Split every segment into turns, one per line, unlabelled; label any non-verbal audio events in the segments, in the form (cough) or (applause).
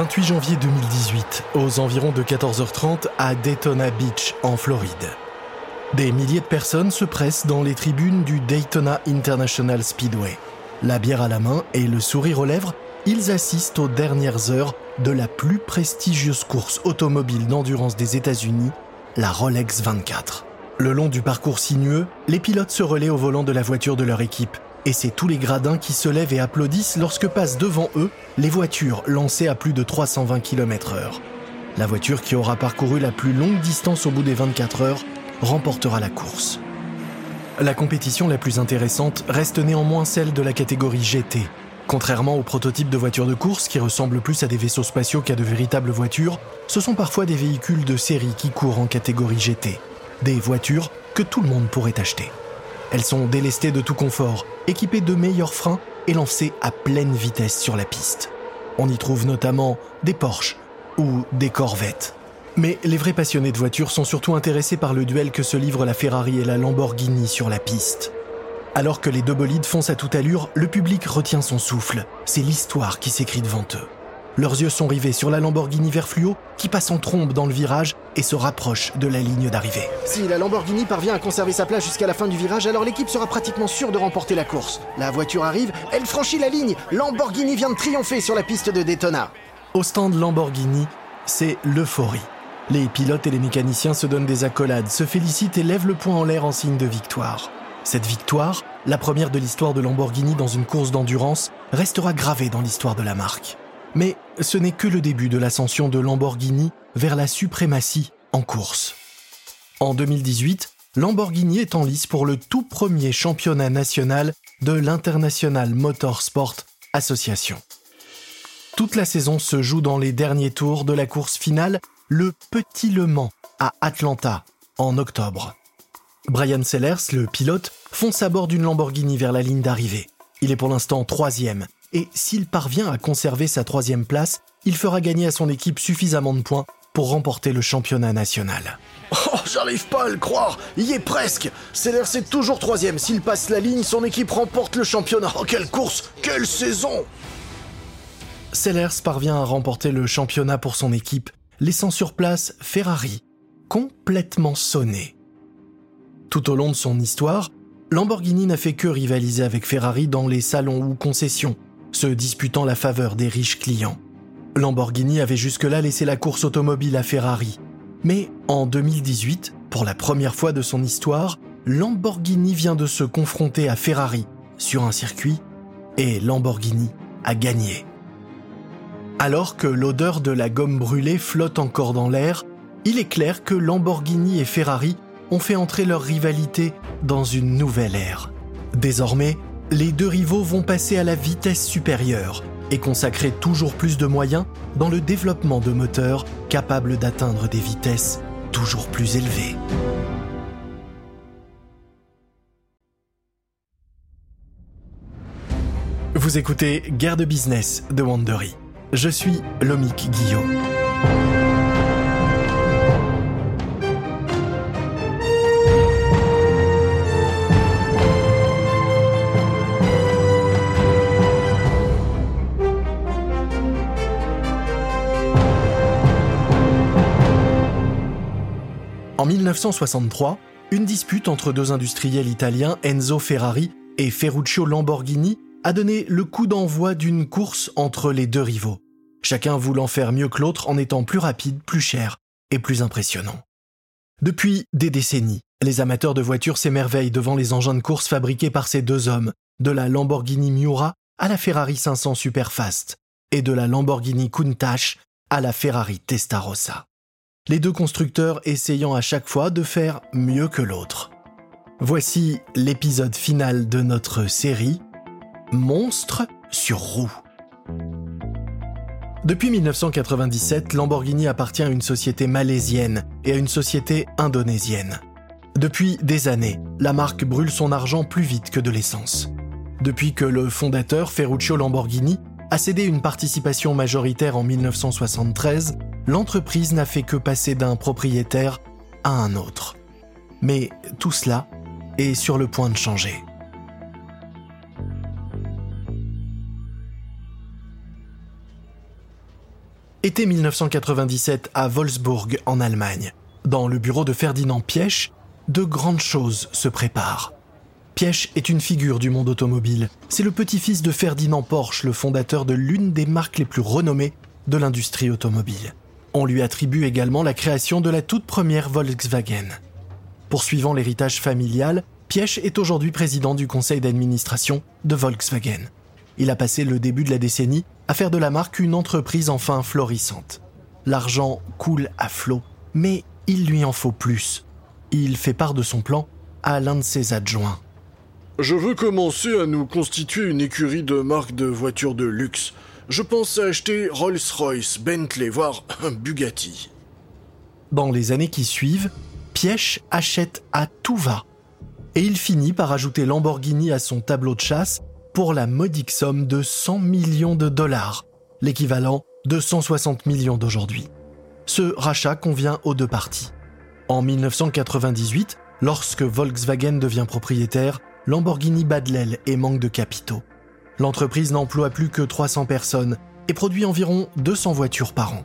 28 janvier 2018, aux environs de 14h30 à Daytona Beach, en Floride. Des milliers de personnes se pressent dans les tribunes du Daytona International Speedway. La bière à la main et le sourire aux lèvres, ils assistent aux dernières heures de la plus prestigieuse course automobile d'endurance des États-Unis, la Rolex 24. Le long du parcours sinueux, les pilotes se relaient au volant de la voiture de leur équipe, et c'est tous les gradins qui se lèvent et applaudissent lorsque passent devant eux les voitures lancées à plus de 320 km/h. La voiture qui aura parcouru la plus longue distance au bout des 24 heures remportera la course. La compétition la plus intéressante reste néanmoins celle de la catégorie GT. Contrairement aux prototypes de voitures de course qui ressemblent plus à des vaisseaux spatiaux qu'à de véritables voitures, ce sont parfois des véhicules de série qui courent en catégorie GT. Des voitures que tout le monde pourrait acheter. Elles sont délestées de tout confort, équipées de meilleurs freins et lancées à pleine vitesse sur la piste. On y trouve notamment des Porsche ou des Corvettes. Mais les vrais passionnés de voitures sont surtout intéressés par le duel que se livrent la Ferrari et la Lamborghini sur la piste. Alors que les deux bolides foncent à toute allure, le public retient son souffle. C'est l'histoire qui s'écrit devant eux. Leurs yeux sont rivés sur la Lamborghini vert fluo qui passe en trombe dans le virage et se rapproche de la ligne d'arrivée.
Si la Lamborghini parvient à conserver sa place jusqu'à la fin du virage, alors l'équipe sera pratiquement sûre de remporter la course. La voiture arrive, elle franchit la ligne. Lamborghini vient de triompher sur la piste de Daytona.
Au stand Lamborghini, c'est l'euphorie. Les pilotes et les mécaniciens se donnent des accolades, se félicitent et lèvent le poing en l'air en signe de victoire. Cette victoire, la première de l'histoire de Lamborghini dans une course d'endurance, restera gravée dans l'histoire de la marque. Mais ce n'est que le début de l'ascension de Lamborghini vers la suprématie en course. En 2018, Lamborghini est en lice pour le tout premier championnat national de l'International Motorsport Association. Toute la saison se joue dans les derniers tours de la course finale le Petit Le Mans à Atlanta en octobre. Brian Sellers, le pilote, fonce à bord d'une Lamborghini vers la ligne d'arrivée. Il est pour l'instant troisième, et s'il parvient à conserver sa troisième place, il fera gagner à son équipe suffisamment de points pour remporter le championnat national.
Oh, j'arrive pas à le croire, il y est presque. Sellers est toujours troisième. S'il passe la ligne, son équipe remporte le championnat. Oh, quelle course, quelle saison
Sellers parvient à remporter le championnat pour son équipe laissant sur place Ferrari, complètement sonné. Tout au long de son histoire, Lamborghini n'a fait que rivaliser avec Ferrari dans les salons ou concessions, se disputant la faveur des riches clients. Lamborghini avait jusque-là laissé la course automobile à Ferrari. Mais en 2018, pour la première fois de son histoire, Lamborghini vient de se confronter à Ferrari sur un circuit et Lamborghini a gagné. Alors que l'odeur de la gomme brûlée flotte encore dans l'air, il est clair que Lamborghini et Ferrari ont fait entrer leur rivalité dans une nouvelle ère. Désormais, les deux rivaux vont passer à la vitesse supérieure et consacrer toujours plus de moyens dans le développement de moteurs capables d'atteindre des vitesses toujours plus élevées. Vous écoutez Guerre de business de Wandery. Je suis Lomic Guillaume. 1963, une dispute entre deux industriels italiens, Enzo Ferrari et Ferruccio Lamborghini, a donné le coup d'envoi d'une course entre les deux rivaux, chacun voulant faire mieux que l'autre en étant plus rapide, plus cher et plus impressionnant. Depuis des décennies, les amateurs de voitures s'émerveillent devant les engins de course fabriqués par ces deux hommes, de la Lamborghini Miura à la Ferrari 500 Superfast et de la Lamborghini Countach à la Ferrari Testarossa. Les deux constructeurs essayant à chaque fois de faire mieux que l'autre. Voici l'épisode final de notre série Monstre sur roue. Depuis 1997, Lamborghini appartient à une société malaisienne et à une société indonésienne. Depuis des années, la marque brûle son argent plus vite que de l'essence. Depuis que le fondateur Ferruccio Lamborghini a cédé une participation majoritaire en 1973, l'entreprise n'a fait que passer d'un propriétaire à un autre. Mais tout cela est sur le point de changer. Été 1997 à Wolfsburg, en Allemagne. Dans le bureau de Ferdinand Piech, de grandes choses se préparent. Piech est une figure du monde automobile. C'est le petit-fils de Ferdinand Porsche, le fondateur de l'une des marques les plus renommées de l'industrie automobile. On lui attribue également la création de la toute première Volkswagen. Poursuivant l'héritage familial, Piech est aujourd'hui président du conseil d'administration de Volkswagen. Il a passé le début de la décennie à faire de la marque une entreprise enfin florissante. L'argent coule à flot, mais il lui en faut plus. Il fait part de son plan à l'un de ses adjoints.
Je veux commencer à nous constituer une écurie de marques de voitures de luxe. Je pense acheter Rolls-Royce, Bentley, voire un Bugatti.
Dans les années qui suivent, Piech achète à tout va. Et il finit par ajouter Lamborghini à son tableau de chasse pour la modique somme de 100 millions de dollars, l'équivalent de 160 millions d'aujourd'hui. Ce rachat convient aux deux parties. En 1998, lorsque Volkswagen devient propriétaire, Lamborghini bat de l'aile et manque de capitaux. L'entreprise n'emploie plus que 300 personnes et produit environ 200 voitures par an.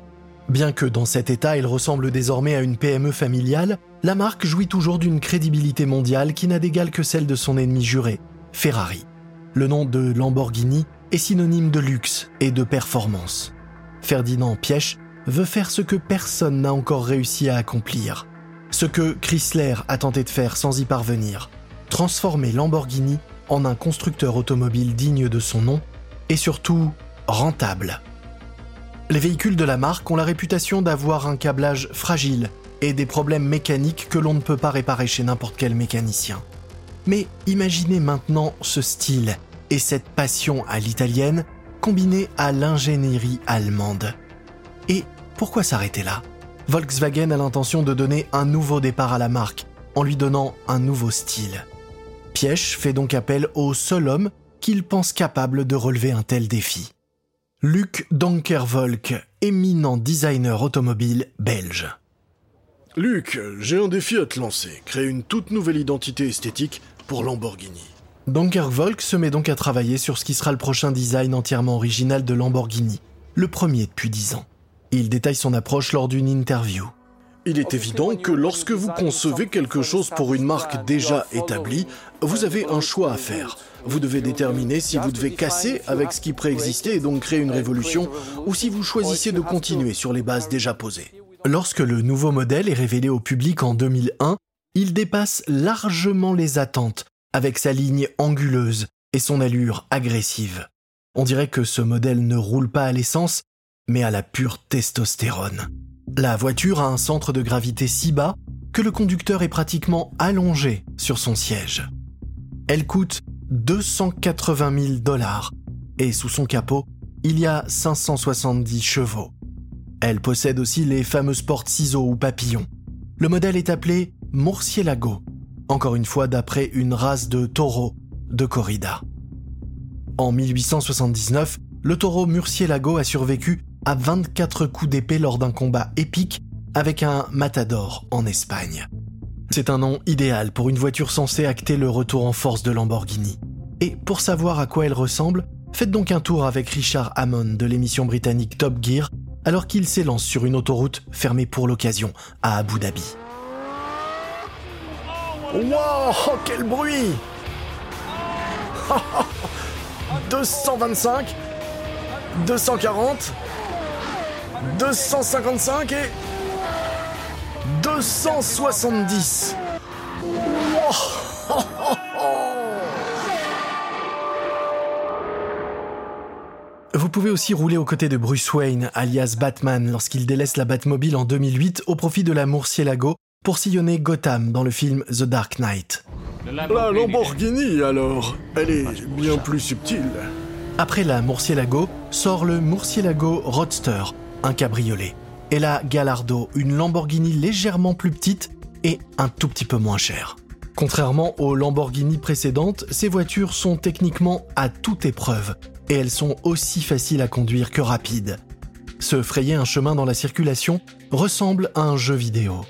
Bien que dans cet état elle ressemble désormais à une PME familiale, la marque jouit toujours d'une crédibilité mondiale qui n'a d'égal que celle de son ennemi juré, Ferrari. Le nom de Lamborghini est synonyme de luxe et de performance. Ferdinand Piech veut faire ce que personne n'a encore réussi à accomplir, ce que Chrysler a tenté de faire sans y parvenir, transformer Lamborghini en un constructeur automobile digne de son nom et surtout rentable. Les véhicules de la marque ont la réputation d'avoir un câblage fragile et des problèmes mécaniques que l'on ne peut pas réparer chez n'importe quel mécanicien. Mais imaginez maintenant ce style et cette passion à l'italienne combinée à l'ingénierie allemande. Et pourquoi s'arrêter là? Volkswagen a l'intention de donner un nouveau départ à la marque en lui donnant un nouveau style. Piech fait donc appel au seul homme qu'il pense capable de relever un tel défi. Luc Donkervolk, éminent designer automobile belge.
Luc, j'ai un défi à te lancer. Créer une toute nouvelle identité esthétique pour Lamborghini.
Donkervolk se met donc à travailler sur ce qui sera le prochain design entièrement original de Lamborghini, le premier depuis dix ans. Il détaille son approche lors d'une interview.
Il est évident que lorsque vous concevez quelque chose pour une marque déjà établie, vous avez un choix à faire. Vous devez déterminer si vous devez casser avec ce qui préexistait et donc créer une révolution, ou si vous choisissez de continuer sur les bases déjà posées.
Lorsque le nouveau modèle est révélé au public en 2001, il dépasse largement les attentes avec sa ligne anguleuse et son allure agressive. On dirait que ce modèle ne roule pas à l'essence, mais à la pure testostérone. La voiture a un centre de gravité si bas que le conducteur est pratiquement allongé sur son siège. Elle coûte 280 000 dollars et sous son capot, il y a 570 chevaux. Elle possède aussi les fameux portes ciseaux ou papillons. Le modèle est appelé Murcielago, encore une fois d'après une race de taureaux de corrida. En 1879, le taureau Murcielago a survécu à 24 coups d'épée lors d'un combat épique avec un matador en Espagne. C'est un nom idéal pour une voiture censée acter le retour en force de Lamborghini. Et pour savoir à quoi elle ressemble, faites donc un tour avec Richard Hammond de l'émission britannique Top Gear alors qu'il s'élance sur une autoroute fermée pour l'occasion à Abu Dhabi.
Wow, quel bruit (laughs) 225 240 255 et 270. (laughs)
Vous pouvez aussi rouler aux côtés de Bruce Wayne, alias Batman, lorsqu'il délaisse la Batmobile en 2008 au profit de la Murcielago pour sillonner Gotham dans le film The Dark Knight.
La Lamborghini, alors, elle est bien plus subtile.
Après la Murcielago sort le Murcielago Roadster, un cabriolet, et la Gallardo, une Lamborghini légèrement plus petite et un tout petit peu moins chère. Contrairement aux Lamborghini précédentes, ces voitures sont techniquement à toute épreuve, et elles sont aussi faciles à conduire que rapides. Se frayer un chemin dans la circulation ressemble à un jeu vidéo.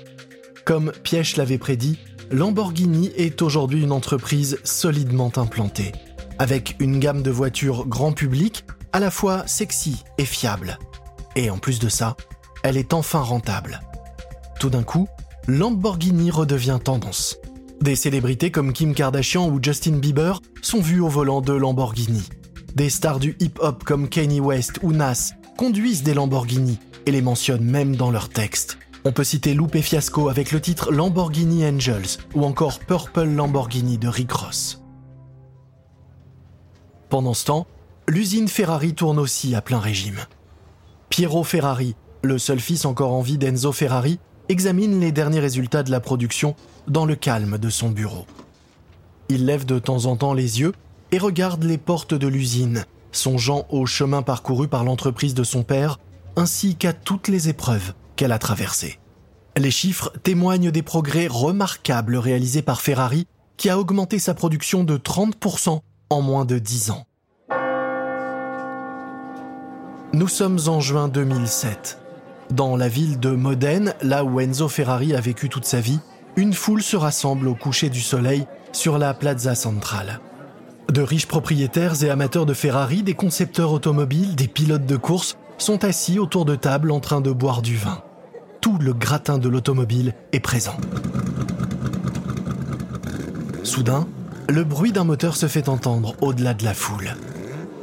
Comme Piège l'avait prédit, Lamborghini est aujourd'hui une entreprise solidement implantée, avec une gamme de voitures grand public à la fois sexy et fiable. Et en plus de ça, elle est enfin rentable. Tout d'un coup, Lamborghini redevient tendance. Des célébrités comme Kim Kardashian ou Justin Bieber sont vues au volant de Lamborghini. Des stars du hip-hop comme Kanye West ou Nas conduisent des Lamborghini et les mentionnent même dans leurs textes. On peut citer Lupe Fiasco avec le titre Lamborghini Angels ou encore Purple Lamborghini de Rick Ross. Pendant ce temps, l'usine Ferrari tourne aussi à plein régime. Piero Ferrari, le seul fils encore en vie d'Enzo Ferrari, examine les derniers résultats de la production dans le calme de son bureau. Il lève de temps en temps les yeux et regarde les portes de l'usine, songeant au chemin parcouru par l'entreprise de son père, ainsi qu'à toutes les épreuves qu'elle a traversées. Les chiffres témoignent des progrès remarquables réalisés par Ferrari, qui a augmenté sa production de 30% en moins de 10 ans. Nous sommes en juin 2007. Dans la ville de Modène, là où Enzo Ferrari a vécu toute sa vie, une foule se rassemble au coucher du soleil sur la Plaza Centrale. De riches propriétaires et amateurs de Ferrari, des concepteurs automobiles, des pilotes de course sont assis autour de table en train de boire du vin. Tout le gratin de l'automobile est présent. Soudain, le bruit d'un moteur se fait entendre au-delà de la foule.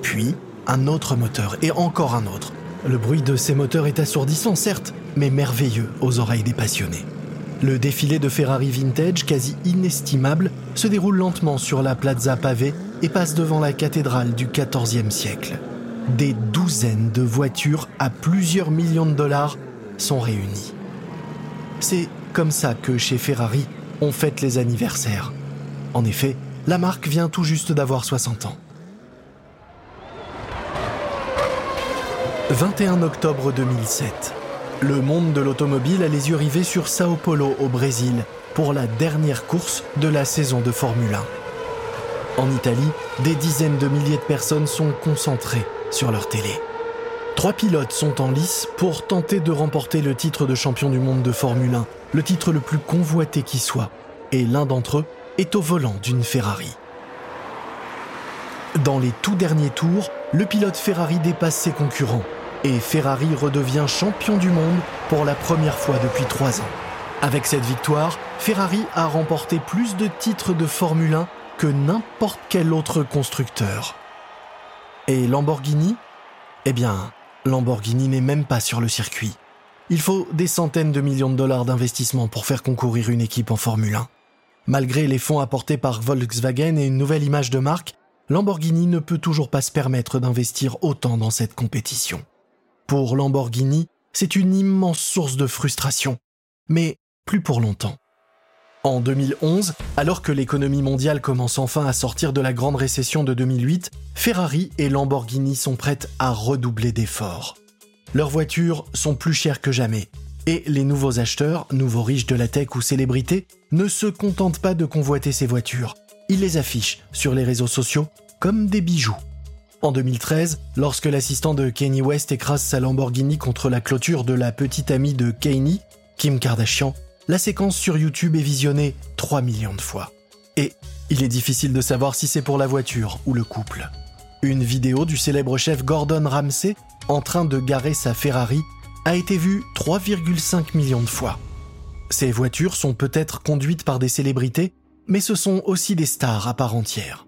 Puis, un autre moteur et encore un autre. Le bruit de ces moteurs est assourdissant, certes, mais merveilleux aux oreilles des passionnés. Le défilé de Ferrari vintage, quasi inestimable, se déroule lentement sur la plaza pavée et passe devant la cathédrale du XIVe siècle. Des douzaines de voitures à plusieurs millions de dollars sont réunies. C'est comme ça que chez Ferrari, on fête les anniversaires. En effet, la marque vient tout juste d'avoir 60 ans. 21 octobre 2007. Le monde de l'automobile a les yeux rivés sur Sao Paulo au Brésil pour la dernière course de la saison de Formule 1. En Italie, des dizaines de milliers de personnes sont concentrées sur leur télé. Trois pilotes sont en lice pour tenter de remporter le titre de champion du monde de Formule 1, le titre le plus convoité qui soit, et l'un d'entre eux est au volant d'une Ferrari. Dans les tout derniers tours, le pilote Ferrari dépasse ses concurrents et Ferrari redevient champion du monde pour la première fois depuis trois ans. Avec cette victoire, Ferrari a remporté plus de titres de Formule 1 que n'importe quel autre constructeur. Et Lamborghini? Eh bien, Lamborghini n'est même pas sur le circuit. Il faut des centaines de millions de dollars d'investissement pour faire concourir une équipe en Formule 1. Malgré les fonds apportés par Volkswagen et une nouvelle image de marque, Lamborghini ne peut toujours pas se permettre d'investir autant dans cette compétition. Pour Lamborghini, c'est une immense source de frustration, mais plus pour longtemps. En 2011, alors que l'économie mondiale commence enfin à sortir de la grande récession de 2008, Ferrari et Lamborghini sont prêtes à redoubler d'efforts. Leurs voitures sont plus chères que jamais, et les nouveaux acheteurs, nouveaux riches de la tech ou célébrités, ne se contentent pas de convoiter ces voitures. Ils les affichent sur les réseaux sociaux comme des bijoux. En 2013, lorsque l'assistant de Kanye West écrase sa Lamborghini contre la clôture de la petite amie de Kanye, Kim Kardashian, la séquence sur YouTube est visionnée 3 millions de fois. Et il est difficile de savoir si c'est pour la voiture ou le couple. Une vidéo du célèbre chef Gordon Ramsay en train de garer sa Ferrari a été vue 3,5 millions de fois. Ces voitures sont peut-être conduites par des célébrités, mais ce sont aussi des stars à part entière.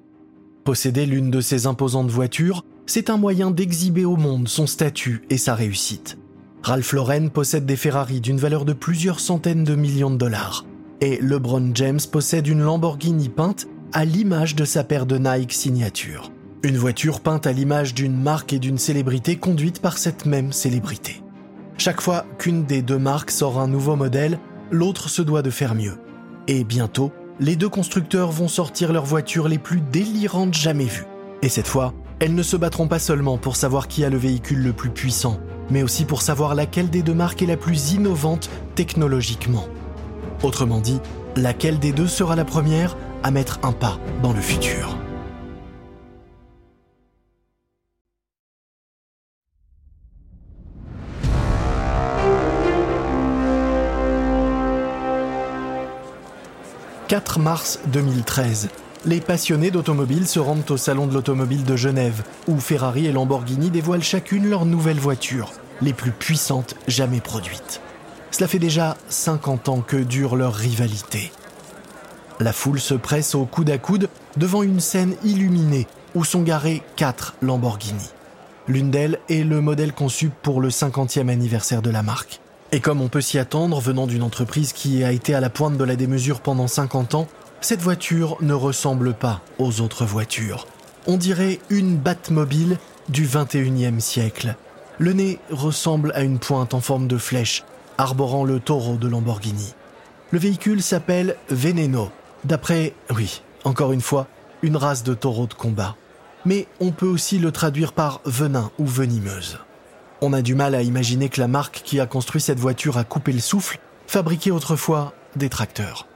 Posséder l'une de ces imposantes voitures, c'est un moyen d'exhiber au monde son statut et sa réussite. Ralph Lauren possède des Ferrari d'une valeur de plusieurs centaines de millions de dollars. Et LeBron James possède une Lamborghini peinte à l'image de sa paire de Nike signature. Une voiture peinte à l'image d'une marque et d'une célébrité conduite par cette même célébrité. Chaque fois qu'une des deux marques sort un nouveau modèle, l'autre se doit de faire mieux. Et bientôt, les deux constructeurs vont sortir leurs voitures les plus délirantes jamais vues. Et cette fois, elles ne se battront pas seulement pour savoir qui a le véhicule le plus puissant, mais aussi pour savoir laquelle des deux marques est la plus innovante technologiquement. Autrement dit, laquelle des deux sera la première à mettre un pas dans le futur. 4 mars 2013. Les passionnés d'automobile se rendent au Salon de l'Automobile de Genève, où Ferrari et Lamborghini dévoilent chacune leur nouvelle voiture. les plus puissantes jamais produites. Cela fait déjà 50 ans que dure leur rivalité. La foule se presse au coude à coude devant une scène illuminée où sont garés quatre Lamborghini. L'une d'elles est le modèle conçu pour le 50e anniversaire de la marque. Et comme on peut s'y attendre venant d'une entreprise qui a été à la pointe de la démesure pendant 50 ans, cette voiture ne ressemble pas aux autres voitures. On dirait une Batmobile du 21e siècle. Le nez ressemble à une pointe en forme de flèche, arborant le taureau de Lamborghini. Le véhicule s'appelle Veneno, d'après, oui, encore une fois, une race de taureaux de combat. Mais on peut aussi le traduire par venin ou venimeuse. On a du mal à imaginer que la marque qui a construit cette voiture a coupé le souffle, fabriqué autrefois des tracteurs.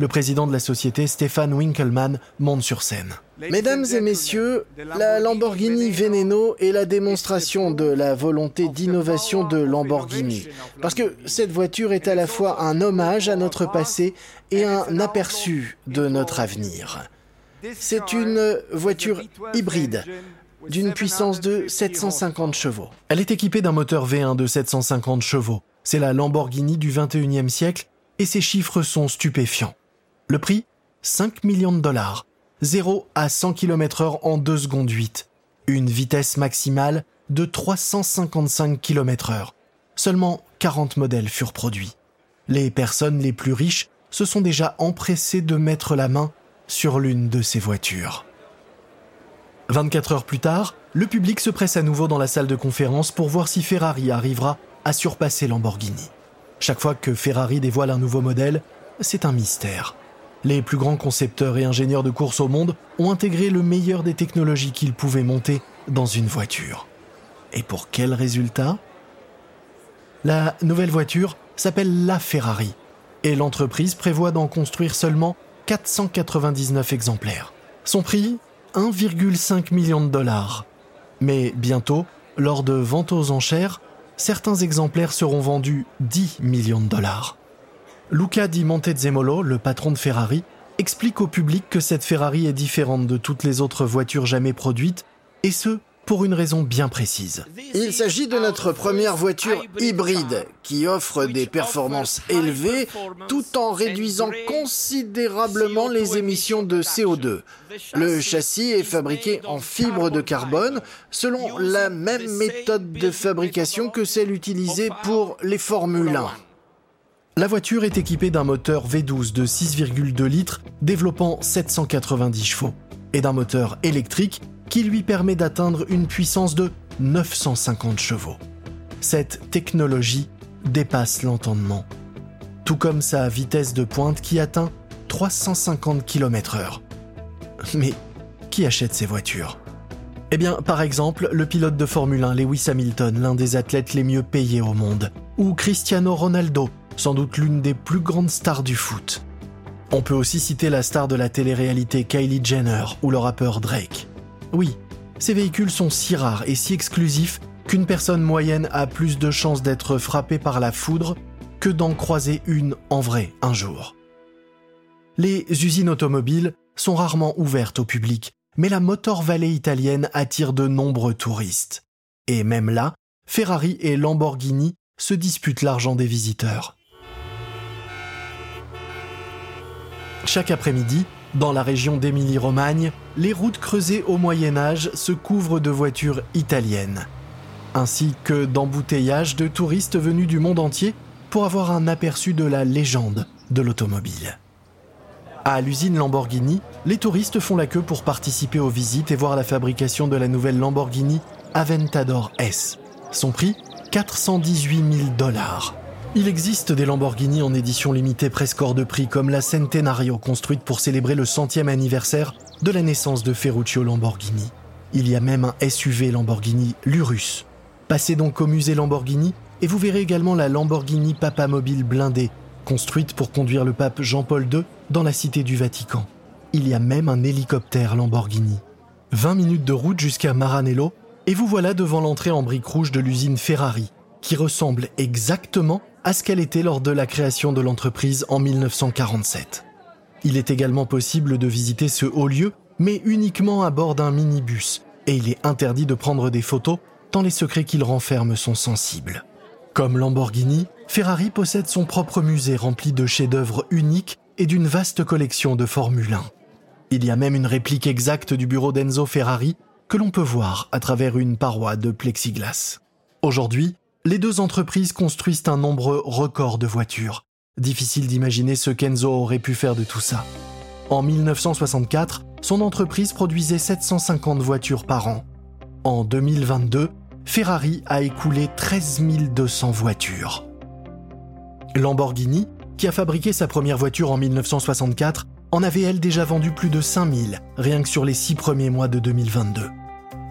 Le président de la société, Stéphane Winkelmann, monte sur scène.
Mesdames et messieurs, la Lamborghini Veneno est la démonstration de la volonté d'innovation de Lamborghini. Parce que cette voiture est à la fois un hommage à notre passé et un aperçu de notre avenir. C'est une voiture hybride d'une puissance de 750 chevaux.
Elle est équipée d'un moteur V1 de 750 chevaux. C'est la Lamborghini du 21e siècle et ses chiffres sont stupéfiants. Le prix 5 millions de dollars. 0 à 100 km heure en 2 secondes 8. Une vitesse maximale de 355 km heure. Seulement 40 modèles furent produits. Les personnes les plus riches se sont déjà empressées de mettre la main sur l'une de ces voitures. 24 heures plus tard, le public se presse à nouveau dans la salle de conférence pour voir si Ferrari arrivera à surpasser Lamborghini. Chaque fois que Ferrari dévoile un nouveau modèle, c'est un mystère. Les plus grands concepteurs et ingénieurs de course au monde ont intégré le meilleur des technologies qu'ils pouvaient monter dans une voiture. Et pour quel résultat? La nouvelle voiture s'appelle la Ferrari et l'entreprise prévoit d'en construire seulement 499 exemplaires. Son prix? 1,5 million de dollars. Mais bientôt, lors de ventes aux enchères, certains exemplaires seront vendus 10 millions de dollars. Luca Di Montezemolo, le patron de Ferrari, explique au public que cette Ferrari est différente de toutes les autres voitures jamais produites, et ce, pour une raison bien précise.
Il s'agit de notre première voiture hybride qui offre des performances élevées tout en réduisant considérablement les émissions de CO2. Le châssis est fabriqué en fibre de carbone selon la même méthode de fabrication que celle utilisée pour les Formule 1.
La voiture est équipée d'un moteur V12 de 6,2 litres développant 790 chevaux et d'un moteur électrique qui lui permet d'atteindre une puissance de 950 chevaux. Cette technologie dépasse l'entendement, tout comme sa vitesse de pointe qui atteint 350 km/h. Mais qui achète ces voitures? Eh bien, par exemple, le pilote de Formule 1 Lewis Hamilton, l'un des athlètes les mieux payés au monde, ou Cristiano Ronaldo, sans doute l'une des plus grandes stars du foot. On peut aussi citer la star de la télé-réalité Kylie Jenner ou le rappeur Drake. Oui, ces véhicules sont si rares et si exclusifs qu'une personne moyenne a plus de chances d'être frappée par la foudre que d'en croiser une en vrai un jour. Les usines automobiles sont rarement ouvertes au public, mais la Motor Valley italienne attire de nombreux touristes. Et même là, Ferrari et Lamborghini se disputent l'argent des visiteurs. Chaque après-midi, dans la région d'Émilie-Romagne, les routes creusées au Moyen Âge se couvrent de voitures italiennes, ainsi que d'embouteillages de touristes venus du monde entier pour avoir un aperçu de la légende de l'automobile. À l'usine Lamborghini, les touristes font la queue pour participer aux visites et voir la fabrication de la nouvelle Lamborghini Aventador S. Son prix 418 000 dollars. Il existe des Lamborghini en édition limitée presque hors de prix, comme la Centenario, construite pour célébrer le centième anniversaire de la naissance de Ferruccio Lamborghini. Il y a même un SUV Lamborghini Lurus. Passez donc au musée Lamborghini et vous verrez également la Lamborghini Papamobile blindée, construite pour conduire le pape Jean-Paul II dans la cité du Vatican. Il y a même un hélicoptère Lamborghini. 20 minutes de route jusqu'à Maranello et vous voilà devant l'entrée en briques rouges de l'usine Ferrari, qui ressemble exactement à ce qu'elle était lors de la création de l'entreprise en 1947. Il est également possible de visiter ce haut lieu, mais uniquement à bord d'un minibus, et il est interdit de prendre des photos tant les secrets qu'il renferme sont sensibles. Comme Lamborghini, Ferrari possède son propre musée rempli de chefs-d'œuvre uniques et d'une vaste collection de Formule 1. Il y a même une réplique exacte du bureau d'Enzo Ferrari que l'on peut voir à travers une paroi de plexiglas. Aujourd'hui, les deux entreprises construisent un nombre record de voitures. Difficile d'imaginer ce qu'Enzo aurait pu faire de tout ça. En 1964, son entreprise produisait 750 voitures par an. En 2022, Ferrari a écoulé 13 200 voitures. Lamborghini, qui a fabriqué sa première voiture en 1964, en avait elle déjà vendu plus de 5000, rien que sur les six premiers mois de 2022.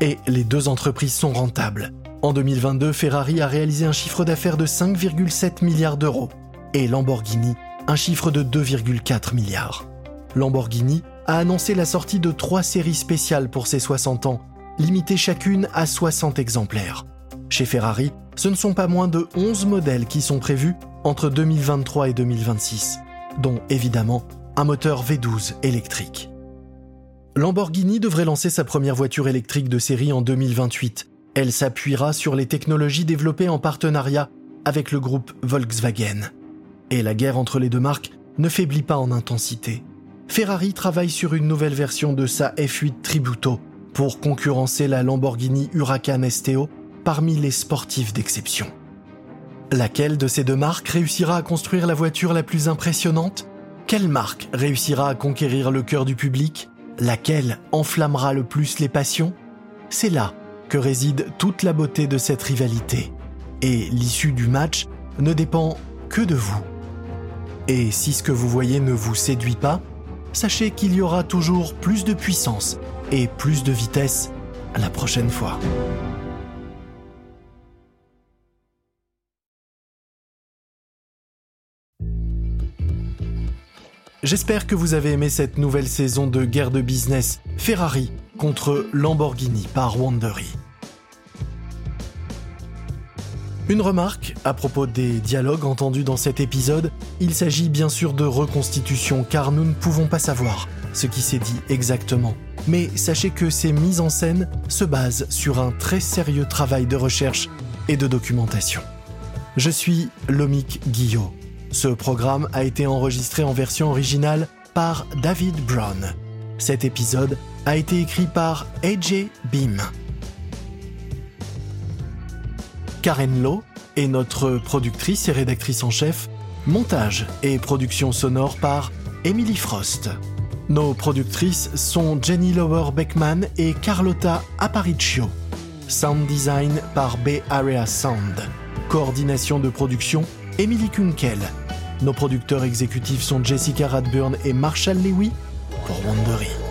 Et les deux entreprises sont rentables. En 2022, Ferrari a réalisé un chiffre d'affaires de 5,7 milliards d'euros et Lamborghini un chiffre de 2,4 milliards. Lamborghini a annoncé la sortie de trois séries spéciales pour ses 60 ans, limitées chacune à 60 exemplaires. Chez Ferrari, ce ne sont pas moins de 11 modèles qui sont prévus entre 2023 et 2026, dont évidemment un moteur V12 électrique. Lamborghini devrait lancer sa première voiture électrique de série en 2028. Elle s'appuiera sur les technologies développées en partenariat avec le groupe Volkswagen. Et la guerre entre les deux marques ne faiblit pas en intensité. Ferrari travaille sur une nouvelle version de sa F8 Tributo pour concurrencer la Lamborghini Huracan STO parmi les sportifs d'exception. Laquelle de ces deux marques réussira à construire la voiture la plus impressionnante? Quelle marque réussira à conquérir le cœur du public? Laquelle enflammera le plus les passions? C'est là que réside toute la beauté de cette rivalité. Et l'issue du match ne dépend que de vous. Et si ce que vous voyez ne vous séduit pas, sachez qu'il y aura toujours plus de puissance et plus de vitesse la prochaine fois. J'espère que vous avez aimé cette nouvelle saison de guerre de business Ferrari contre Lamborghini par Wandery. Une remarque à propos des dialogues entendus dans cet épisode, il s'agit bien sûr de reconstitution car nous ne pouvons pas savoir ce qui s'est dit exactement. Mais sachez que ces mises en scène se basent sur un très sérieux travail de recherche et de documentation. Je suis Lomik Guillot. Ce programme a été enregistré en version originale par David Brown. Cet épisode a été écrit par AJ Beam. Karen Lowe est notre productrice et rédactrice en chef. Montage et production sonore par Emily Frost. Nos productrices sont Jenny Lower Beckman et Carlotta Aparicio. Sound design par Bay Area Sound. Coordination de production Emily Kunkel. Nos producteurs exécutifs sont Jessica Radburn et Marshall Lewy pour Wandery.